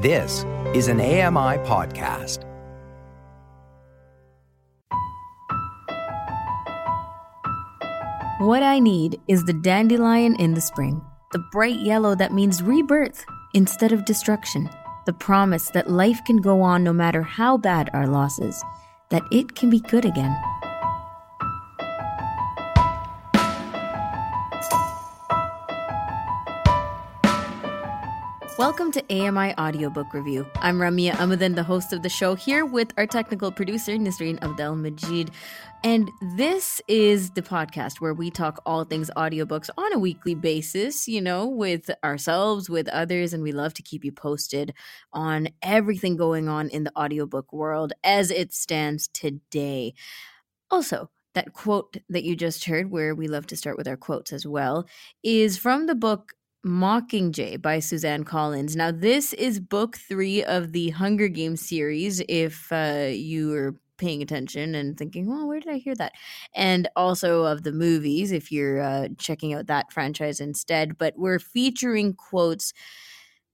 This is an AMI podcast. What I need is the dandelion in the spring, the bright yellow that means rebirth instead of destruction, the promise that life can go on no matter how bad our losses, that it can be good again. Welcome to AMI Audiobook Review. I'm Ramya Amuthan, the host of the show, here with our technical producer, Nisreen Abdel Majid. And this is the podcast where we talk all things audiobooks on a weekly basis, you know, with ourselves, with others, and we love to keep you posted on everything going on in the audiobook world as it stands today. Also, that quote that you just heard, where we love to start with our quotes as well, is from the book Mockingjay by Suzanne Collins. Now, this is book three of the Hunger Games series. If uh, you are paying attention and thinking, well, where did I hear that? And also of the movies, if you're uh, checking out that franchise instead. But we're featuring quotes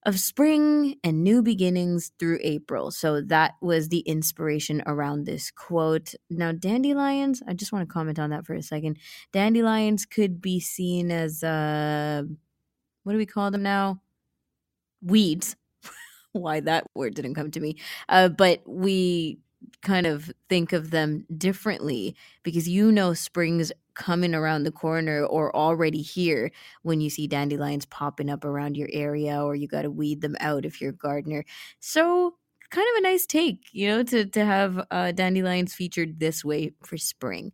of spring and new beginnings through April. So that was the inspiration around this quote. Now, dandelions, I just want to comment on that for a second. Dandelions could be seen as uh, what do we call them now? Weeds. Why that word didn't come to me. Uh, but we kind of think of them differently because you know spring's coming around the corner or already here when you see dandelions popping up around your area or you got to weed them out if you're a gardener. So kind of a nice take, you know, to to have uh, dandelions featured this way for spring.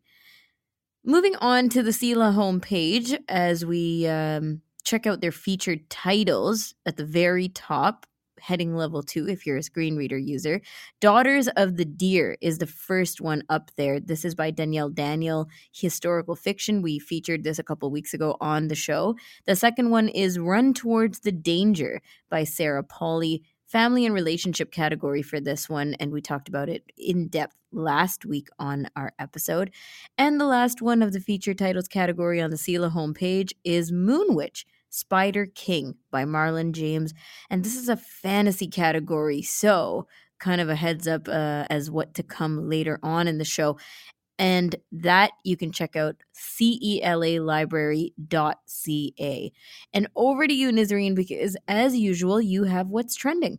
Moving on to the CELA homepage as we um, check out their featured titles at the very top heading level two if you're a screen reader user. Daughters of the Deer is the first one up there. This is by Danielle Daniel, historical fiction. We featured this a couple weeks ago on the show. The second one is Run Towards the Danger by Sarah Polley. Family and relationship category for this one, and we talked about it in depth last week on our episode. And the last one of the feature titles category on the CELA homepage is Moon Witch Spider King by Marlon James. And this is a fantasy category, so kind of a heads up uh, as what to come later on in the show. And that you can check out celalibrary.ca. And over to you, Nisreen, because as usual, you have what's trending.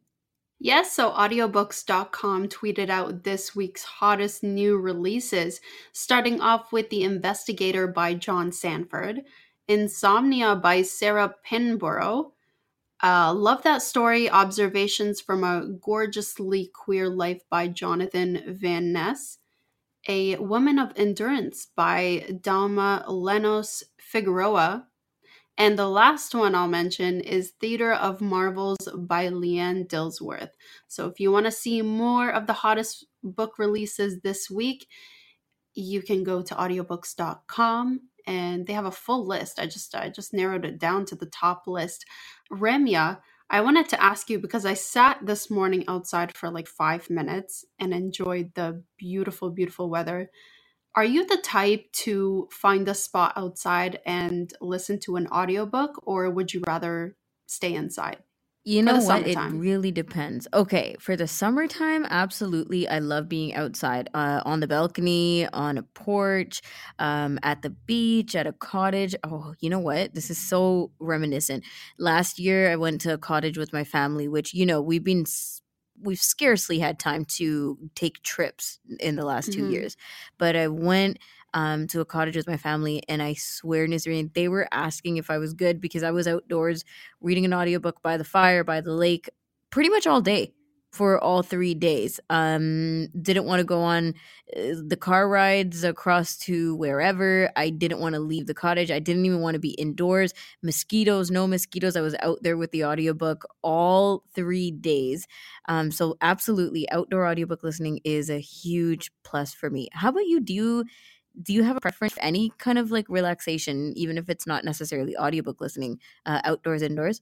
Yes, so audiobooks.com tweeted out this week's hottest new releases, starting off with The Investigator by John Sandford. Insomnia by Sarah Pinborough. Uh, love that story. Observations from a gorgeously queer life by Jonathan Van Ness. A Woman of Endurance by Dahlma Llanos Figueroa. And the last one I'll mention is Theater of Marvels by Lianne Dillsworth. So if you want to see more of the hottest book releases this week, you can go to audiobooks.com and they have a full list. I just I just narrowed it down to the top list. Ramya, I wanted to ask you because I sat this morning outside for like 5 minutes and enjoyed the beautiful beautiful weather. Are you the type to find a spot outside and listen to an audiobook or would you rather stay inside? You know what? It really depends. Okay, for the summertime, absolutely. I love being outside uh, on the balcony, on a porch, um, at the beach, at a cottage. Oh, you know what? This is so reminiscent. Last year, I went to a cottage with my family, which, you know, we've been. We've scarcely had time to take trips in the last 2 mm-hmm. years, but I went um, to a cottage with my family, and I swear, Nisreen, they were asking if I was good because I was outdoors reading an audiobook by the fire, by the lake, pretty much all day for all three days. Um, didn't want to go on uh, the car rides across to wherever. I didn't want to leave the cottage. I didn't even want to be indoors. Mosquitoes, no mosquitoes. I was out there with the audiobook all three days. Um, so absolutely, outdoor audiobook listening is a huge plus for me. How about you? Do you do you have a preference for any kind of like relaxation even if it's not necessarily audiobook listening uh, outdoors indoors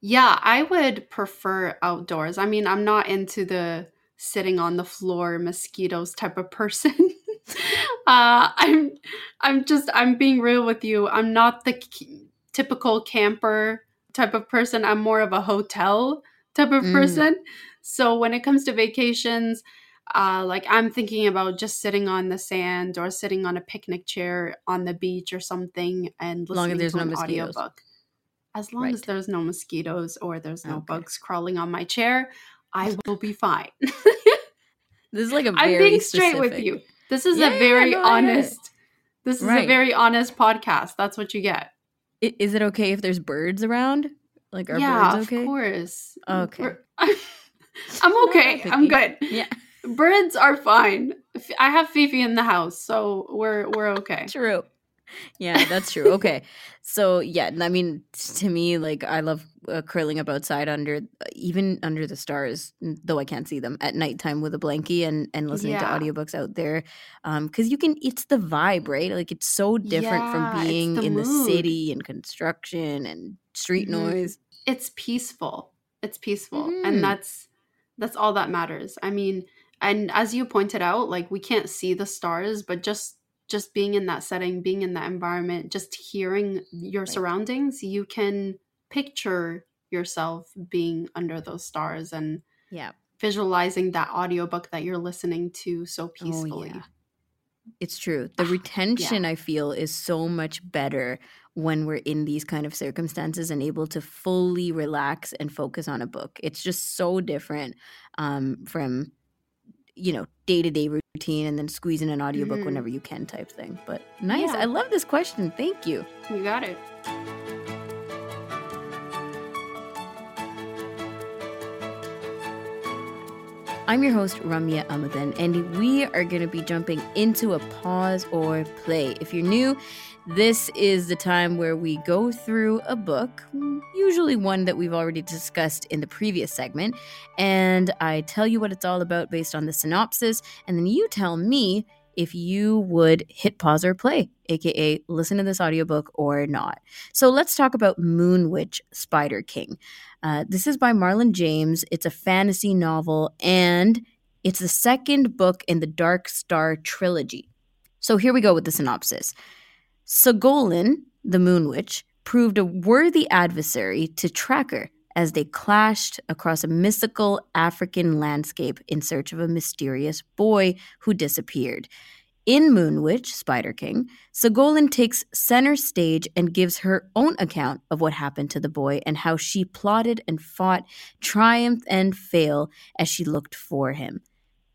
yeah i would prefer outdoors i mean i'm not into the sitting on the floor mosquitoes type of person uh, i'm i'm just i'm being real with you i'm not the k- typical camper type of person i'm more of a hotel type of Mm. person. So when it comes to vacations, uh, like I'm thinking about just sitting on the sand or sitting on a picnic chair on the beach or something and As long listening as there's to no an mosquitoes. audiobook. As long as there's no mosquitoes or there's no Okay. bugs crawling on my chair, I will be fine. This is like a I'm very being straight with you. This is Yeah, a very no, I get honest. This is a very honest podcast. That's what you get. I- Is it okay if there's birds around? Like, are yeah, birds okay? of course. Okay. We're- I'm okay. I'm good. Yeah, Birds are fine. I have Fifi in the house, so we're we're okay. true. Yeah, that's true. Okay. So, yeah, I mean, to me, like, I love uh, curling up outside under, even under the stars, though I can't see them at nighttime with a blankie and, and listening Yeah. to audiobooks out there. Um, cause you can, it's the vibe, right? Like, it's so different Yeah, from being the in the city and construction and street Mhm. noise. It's peaceful. It's peaceful, Mhm. and that's that's all that matters. I mean, and as you pointed out, like we can't see the stars, but just just being in that setting, being in that environment, just hearing your Right. surroundings, you can picture yourself being under those stars and Yeah. visualizing that audiobook that you're listening to so peacefully. Oh, yeah. It's true. The retention I feel is so much better when we're in these kind of circumstances and able to fully relax and focus on a book. It's just so different um, from, you know, day to day routine and then squeeze in an audiobook Mhm. whenever you can type thing. But nice. Yeah. I love this question. Thank you. You got it. I'm your host, Ramya Amuthan, and we are going to be jumping into a pause or play. If you're new, this is the time where we go through a book, usually one that we've already discussed in the previous segment, and I tell you what it's all about based on the synopsis, and then you tell me if you would hit pause or play, aka listen to this audiobook or not. So let's talk about Moon Witch Spider King. Uh, this is by Marlon James. It's a fantasy novel, and it's the second book in the Dark Star trilogy. So here we go with the synopsis. Sogolon, the Moon Witch, proved a worthy adversary to Tracker as they clashed across a mystical African landscape in search of a mysterious boy who disappeared. In Moon Witch, Spider King, Sogolon takes center stage and gives her own account of what happened to the boy and how she plotted and fought, triumphed and failed as she looked for him.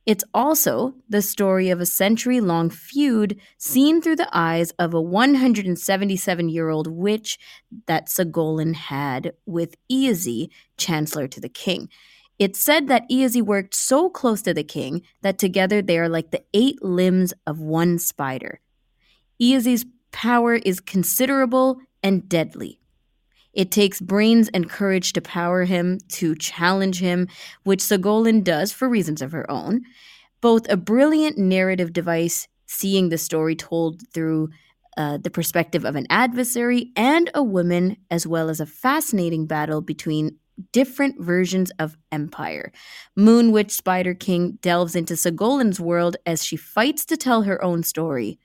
It's also the story of a century long feud seen through the eyes of a 177 year old witch that Sogolon had with Aesi, Chancellor to the King. It's said that Aesi worked so close to the king that together they are like the eight limbs of one spider. Aesi's power is considerable and deadly. It takes brains and courage to power him, to challenge him, which Sogolon does for reasons of her own. Both a brilliant narrative device, seeing the story told through uh, the perspective of an adversary and a woman, as well as a fascinating battle between different versions of empire. Moon Witch Spider King delves into Sogolon's world as she fights to tell her own story.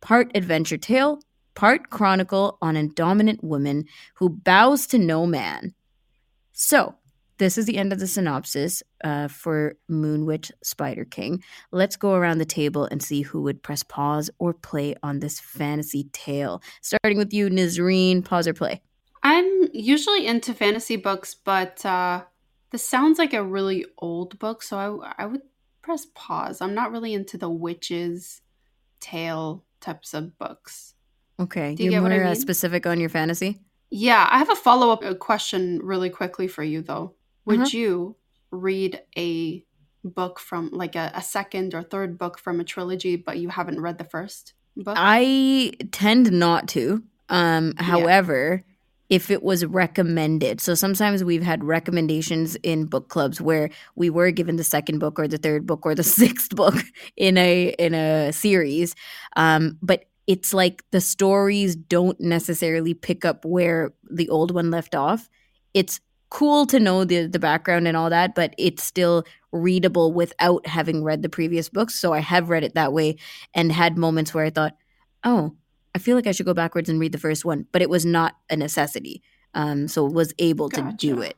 Part adventure tale, part chronicle on a dominant woman who bows to no man. So, this is the end of the synopsis uh, for Moon Witch Spider King. Let's go around the table and see who would press pause or play on this fantasy tale. Starting with you, Nisreen, pause or play. I'm usually into fantasy books, but uh, this sounds like a really old book, so I, I would press pause. I'm not really into the witches' tale types of books. Okay, Do you you're get what I uh, mean? specific on your fantasy. Yeah, I have a follow up question really quickly for you, though. Would Uh-huh. you read a book from like a, a second or third book from a trilogy, but you haven't read the first book? I tend not to. Um, Yeah. however, if it was recommended, so sometimes we've had recommendations in book clubs where we were given the second book or the third book or the sixth book in a in a series, um, but it's like the stories don't necessarily pick up where the old one left off. It's cool to know the the background and all that, but it's still readable without having read the previous books. So I have read it that way and had moments where I thought, oh, I feel like I should go backwards and read the first one, but it was not a necessity. Um, so was able to do it.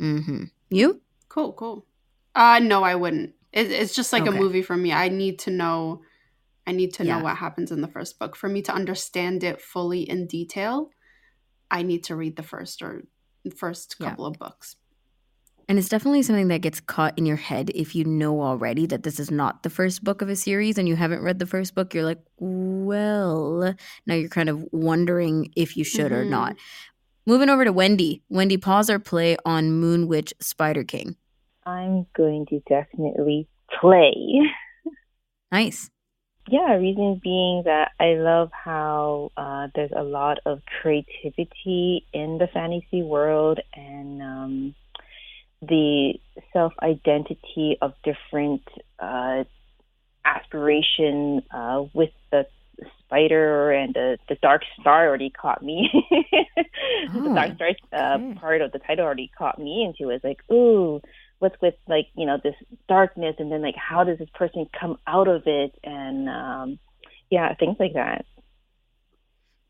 Mm-hmm. You? Cool, cool. Uh no, I wouldn't. It, it's just like Okay. a movie for me. I need to know. I need to Yeah. know what happens in the first book for me to understand it fully in detail. I need to read the first or first Yeah. couple of books. And it's definitely something that gets caught in your head if you know already that this is not the first book of a series and you haven't read the first book. You're like, well, now you're kind of wondering if you should or Mhm. not. Moving over to Wendy. Wendy, pause or play on Moon Witch Spider King. I'm going to definitely play. Nice. Yeah, reason being that I love how uh, there's a lot of creativity in the fantasy world and um, the self identity of different uh, aspiration uh, with the spider and the, the dark star already caught me. the dark Oh, star uh, okay. part of the title already caught me into it. It's like, ooh, what's with like you know this darkness and then like how does this person come out of it and um yeah things like that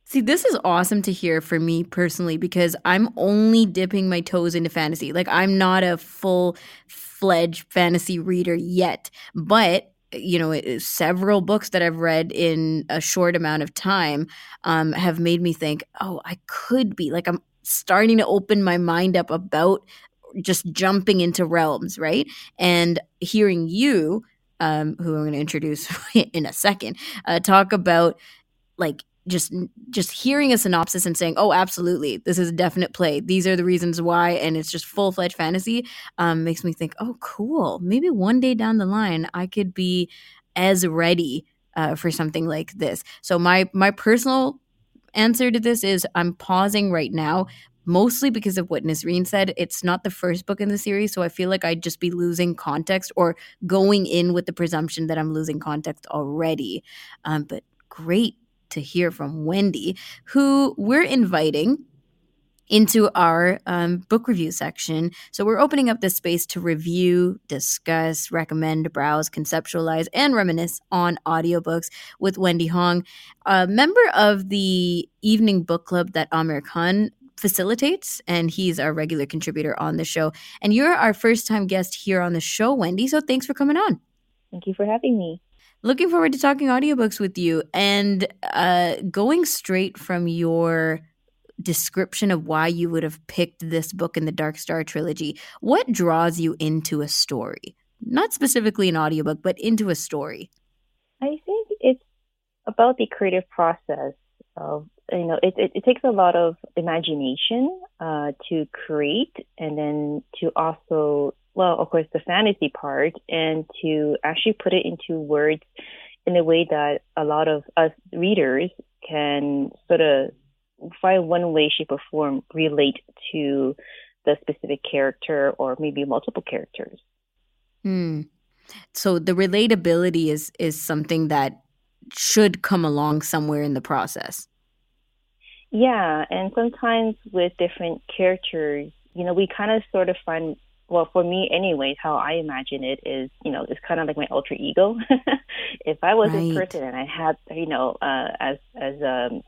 See, this is awesome to hear for me personally because I'm only dipping my toes into fantasy. Like, I'm not a full fledged fantasy reader yet, but you know, several books that I've read in a short amount of time um, have made me think, oh, I could be like, I'm starting to open my mind up about just jumping into realms, right? And hearing you, um, who I'm going to introduce in a second, uh, talk about like just just hearing a synopsis and saying, "Oh, absolutely, this is a definite play. These are the reasons why," and it's just full fledged fantasy, um, makes me think, "Oh, cool. Maybe one day down the line, I could be as ready uh, for something like this." So my my personal answer to this is, I'm pausing right now. Mostly because of what Nisreen said. It's not the first book in the series, so I feel like I'd just be losing context or going in with the presumption that I'm losing context already. Um, but great to hear from Wendy, who we're inviting into our um, book review section. So we're opening up this space to review, discuss, recommend, browse, conceptualize, and reminisce on audiobooks with Wendy Hong, a member of the evening book club that Amir Khan facilitates and he's our regular contributor on the show and you're our first time guest here on the show wendy so thanks for coming on thank you for having me looking forward to talking audiobooks with you and uh, going straight from your description of why you would have picked this book in the Dark Star trilogy. What draws you into a story? Not specifically an audiobook, but into a story. i think it's about the creative process of you know it, it, it takes a lot of imagination uh, to create and then to also well of course the fantasy part and to actually put it into words in a way that a lot of us readers can sort of find one way shape or form relate to the specific character or maybe multiple characters Hmm. So the relatability is is something that should come along somewhere in the process. Yeah, and sometimes with different characters, you know, we kind of sort of find, well, for me, anyways, how I imagine it is, you know, it's kind of like my alter ego. if I was this Right. person and I had, you know, uh, as as um,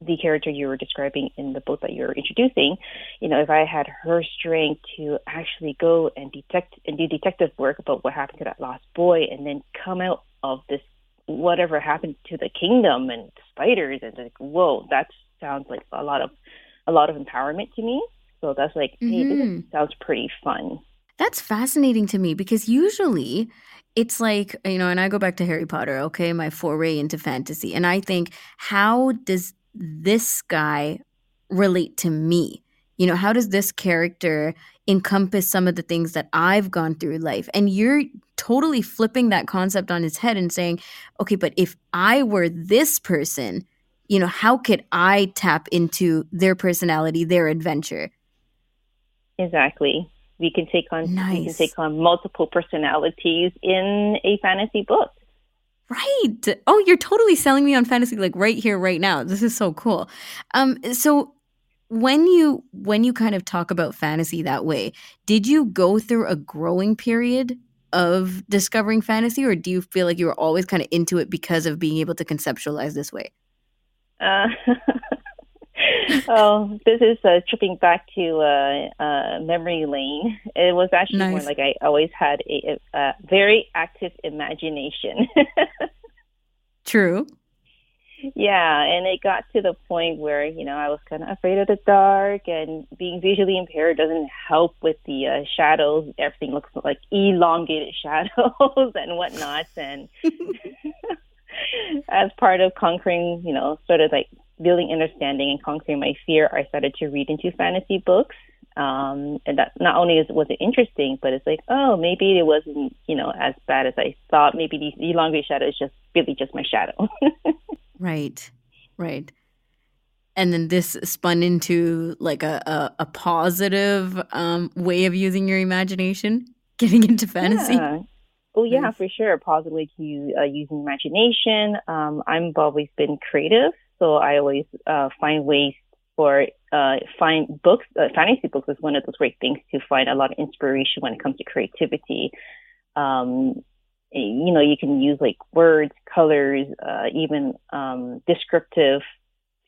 the character you were describing in the book that you're introducing, you know, if I had her strength to actually go and detect and do detective work about what happened to that lost boy, and then come out of this whatever happened to the kingdom and spiders, and like, whoa, that sounds like a lot of a lot of empowerment to me. So that's like, hey, this Mhm. is, sounds pretty fun. That's fascinating to me because usually it's like, you know, and I go back to Harry Potter, okay, my foray into fantasy. And I think, how does this guy relate to me? You know, how does this character encompass some of the things that I've gone through life? And you're totally flipping that concept on its head and saying, okay, but if I were this person, you know, how could I tap into their personality, their adventure? Exactly. We can take on we can take on multiple personalities in a fantasy book. Right. Oh, you're totally selling me on fantasy like right here right now. This is so cool. Um so when you when you kind of talk about fantasy that way, did you go through a growing period of discovering fantasy or do you feel like you were always kind of into it because of being able to conceptualize this way? Uh, oh, this is uh, tripping back to uh, uh, memory lane. It was actually nice. more like I always had a, a very active imagination. True. Yeah, and it got to the point where you know I was kind of afraid of the dark, and being visually impaired doesn't help with the uh, shadows. Everything looks like elongated shadows and whatnot, and as part of conquering, you know, sort of like building understanding and conquering my fear, I started to read into fantasy books. Um, and that not only is, was it interesting, but it's like, oh, maybe it wasn't, you know, as bad as I thought. Maybe the elongated shadow is just really just my shadow. right, right. And then this spun into like a, a, a positive um, way of using your imagination, getting into fantasy. Yeah. Oh yeah, for sure. Positively to uh, using imagination. Um, I've always been creative, so I always uh, find ways for uh, find books. Uh, fantasy books is one of those great things to find a lot of inspiration when it comes to creativity. Um, you know, you can use like words, colors, uh, even um, descriptive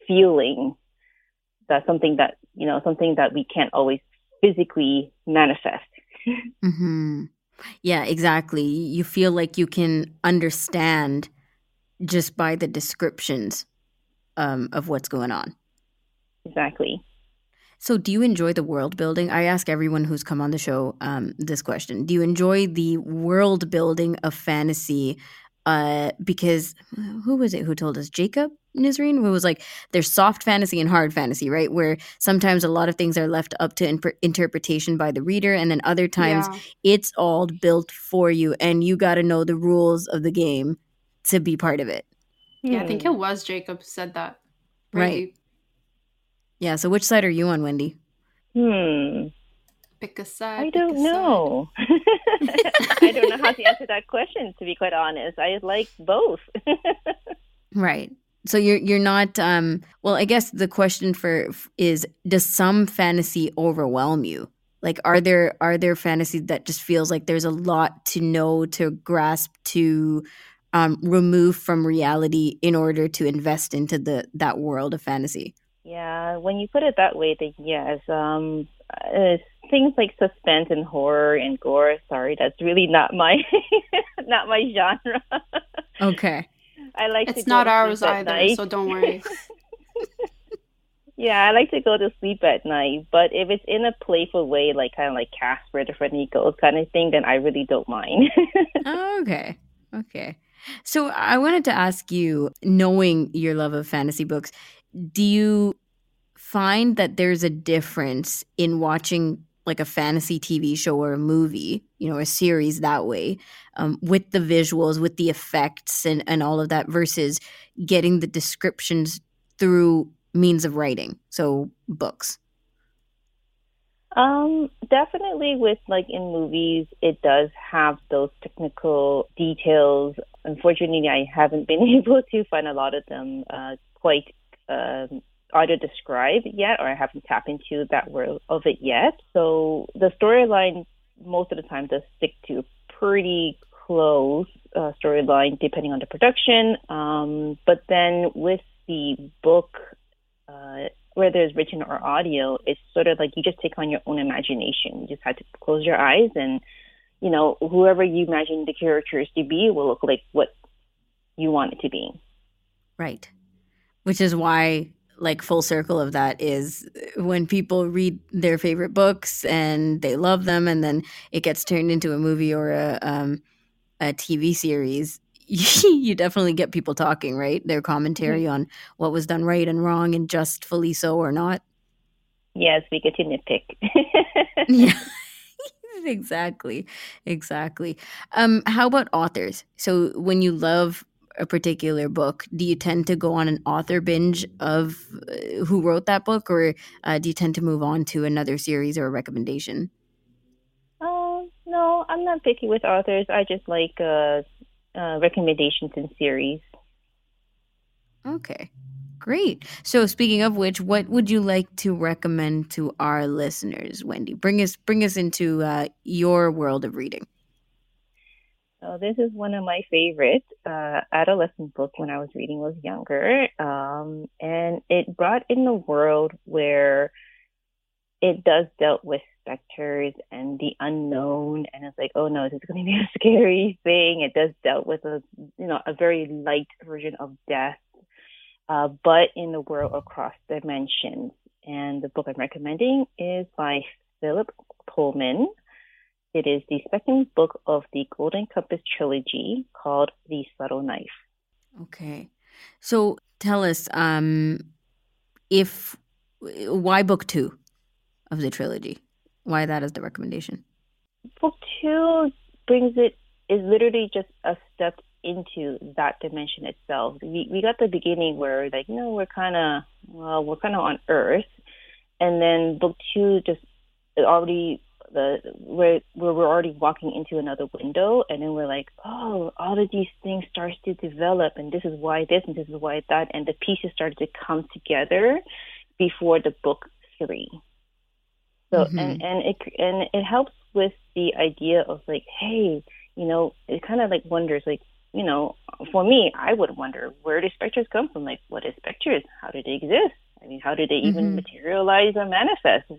feeling. That's something that you know, something that we can't always physically manifest. Mm-hmm. Yeah, exactly. You feel like you can understand just by the descriptions um, of what's going on. Exactly. So, do you enjoy the world building? I ask everyone who's come on the show um, this question. Do you enjoy the world building of fantasy? Uh, because who was it who told us? Jacob Nisreen, who was like, there's soft fantasy and hard fantasy, right? Where sometimes a lot of things are left up to imp- interpretation by the reader, and then other times yeah. it's all built for you, and you got to know the rules of the game to be part of it. Yeah, I think hmm. it was Jacob said that. Right. Yeah. So which side are you on, Wendy? Hmm. Pick a side. I don't know. I don't know how to answer that question. To be quite honest, I like both. right. So you're you're not. Um, well, I guess the question for is: Does some fantasy overwhelm you? Like, are there are there fantasies that just feels like there's a lot to know, to grasp, to um, remove from reality in order to invest into the that world of fantasy. Yeah, when you put it that way, then yes. Um, uh, things like suspense and horror and gore. Sorry, that's really not my not my genre. Okay. I like it's not ours either, so don't worry. yeah, I like to go to sleep at night, but if it's in a playful way, like kind of like Casper the Friendly Ghost kind of thing, then I really don't mind. oh, okay, okay. So I wanted to ask you, knowing your love of fantasy books, do you find that there's a difference in watching like a fantasy TV show or a movie, you know, a series that way, um, with the visuals, with the effects and, and all of that versus getting the descriptions through means of writing, so books? Um, definitely with like in movies, it does have those technical details. Unfortunately, I haven't been able to find a lot of them uh, quite um, either described yet, or I haven't tapped into that world of it yet. So the storyline most of the time does stick to pretty close uh, storyline depending on the production. Um, but then with the book, uh, whether it's written or audio, it's sort of like you just take on your own imagination. You just have to close your eyes and, you know, whoever you imagine the characters to be will look like what you want it to be. Right. Which is why like full circle of that is when people read their favorite books and they love them and then it gets turned into a movie or a um, a TV series you definitely get people talking, right? Their commentary mm-hmm. on what was done right and wrong and justfully so or not. Yes, we get to nitpick. yeah. exactly. Exactly. Um, how about authors? So when you love a particular book, do you tend to go on an author binge of uh, who wrote that book, or uh, do you tend to move on to another series or a recommendation? Oh no, I'm not picky with authors. I just like uh, uh, recommendations and series. Okay, great. So, speaking of which, what would you like to recommend to our listeners, Wendy? Bring us bring us into uh, your world of reading. Oh, this is one of my favorite uh, adolescent books when I was reading was younger, um, and it brought in a world where it does dealt with specters and the unknown, and it's like, oh no, this is going to be a scary thing. It does dealt with a you know a very light version of death, uh, but in the world across dimensions. And the book I'm recommending is by Philip Pullman. It is the second book of the Golden Compass trilogy called The Subtle Knife. Okay. So tell us um, if why book two of the trilogy? Why that is the recommendation? Book two brings it is literally just a step into that dimension itself. We we got the beginning where like you know we're kind of well we're kind of on Earth, and then book two just it already the where where we're already walking into another window and then we're like oh all of these things starts to develop and this is why this and this is why that and the pieces started to come together before the book three so mm-hmm. and and it and it helps with the idea of like hey you know it kind of like wonders like you know for me i would wonder where do specters come from like what is specters how do they exist I mean, how do they even mm-hmm. materialize or manifest?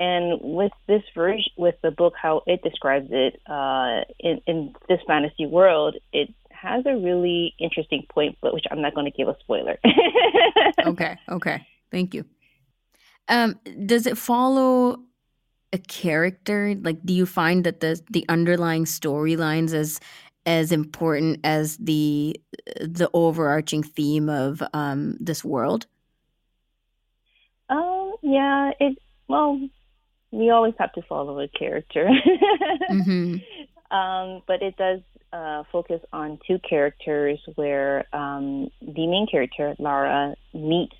And with this version, with the book, how it describes it uh, in, in this fantasy world, it has a really interesting point, but which I'm not going to give a spoiler. okay, okay, thank you. Um, does it follow a character? Like, do you find that the the underlying storylines as as important as the the overarching theme of um, this world? Um, yeah, it well, we always have to follow a character. mm-hmm. um, but it does uh, focus on two characters where um, the main character, Lyra, meets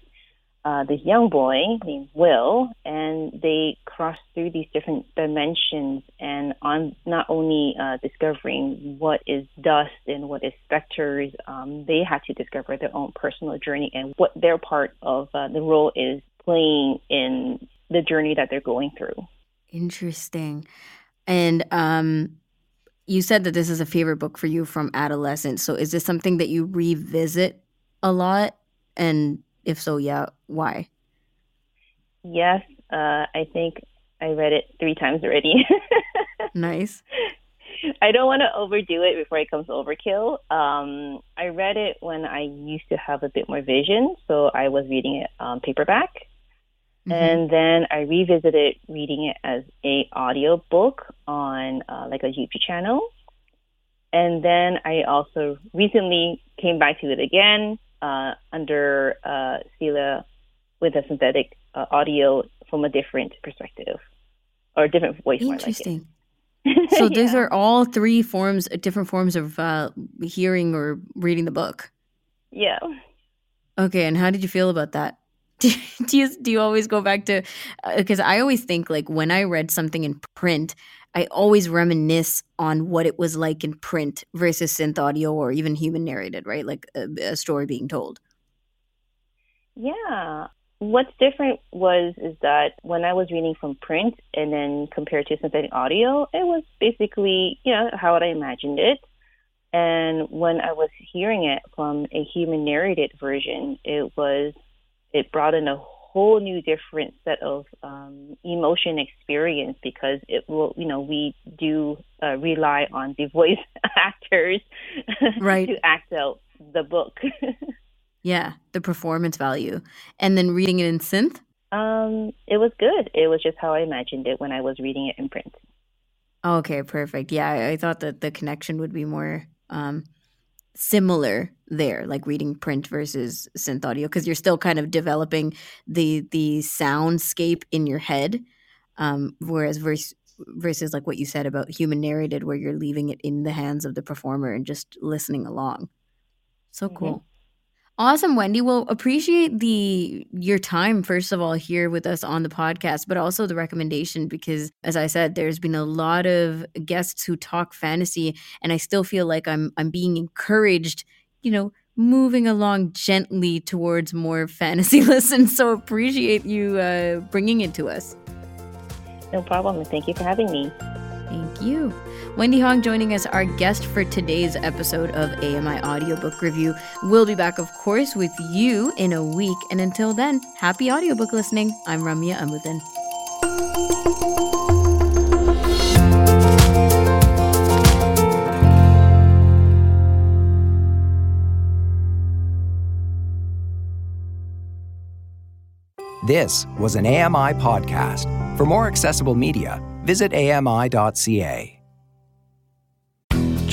uh, this young boy named Will, and they cross through these different dimensions and on not only uh, discovering what is dust and what is specters, um, they had to discover their own personal journey and what their part of uh, the role is playing in the journey that they're going through. Interesting. And um, you said that this is a favorite book for you from adolescence. So is this something that you revisit a lot? And if so, yeah, why? Yes, uh, I think I read it three times already. nice. I don't want to overdo it before it comes overkill. Um, I read it when I used to have a bit more vision, so I was reading it um, paperback. Mm-hmm. And then I revisited reading it as a audio book on uh, like a YouTube channel. And then I also recently came back to it again uh, under uh, CELA with a synthetic uh, audio from a different perspective or a different voice. Interesting. Like so yeah. these are all three forms, different forms of uh, hearing or reading the book. Yeah. Okay, and how did you feel about that? do you do you always go back to because uh, I always think like when I read something in print, I always reminisce on what it was like in print versus synth audio or even human narrated, right? Like a, a story being told. Yeah. What's different was is that when I was reading from print and then compared to synthetic audio, it was basically, you know, how I imagined it. And when I was hearing it from a human narrated version, it was it brought in a whole new different set of um, emotion experience because it will you know we do uh, rely on the voice actors right. to act out the book. Yeah the performance value. And then reading it in synth? Um it was good. It was just how i imagined it when i was reading it in print. Okay perfect. Yeah i, I thought that the connection would be more um similar there like reading print versus synth audio because you're still kind of developing the the soundscape in your head um whereas versus versus like what you said about human narrated where you're leaving it in the hands of the performer and just listening along so mm-hmm. cool Awesome, Wendy. Well, appreciate the your time first of all here with us on the podcast, but also the recommendation because as I said, there's been a lot of guests who talk fantasy and I still feel like I'm I'm being encouraged, you know, moving along gently towards more fantasy lessons. So appreciate you uh, bringing it to us. No problem. Thank you for having me. Thank you. Wendy Hong joining us, our guest for today's episode of AMI Audiobook Review. We'll be back, of course, with you in a week. And until then, happy audiobook listening. I'm Ramya Amuthan. This was an AMI podcast. For more accessible media, visit ami.ca.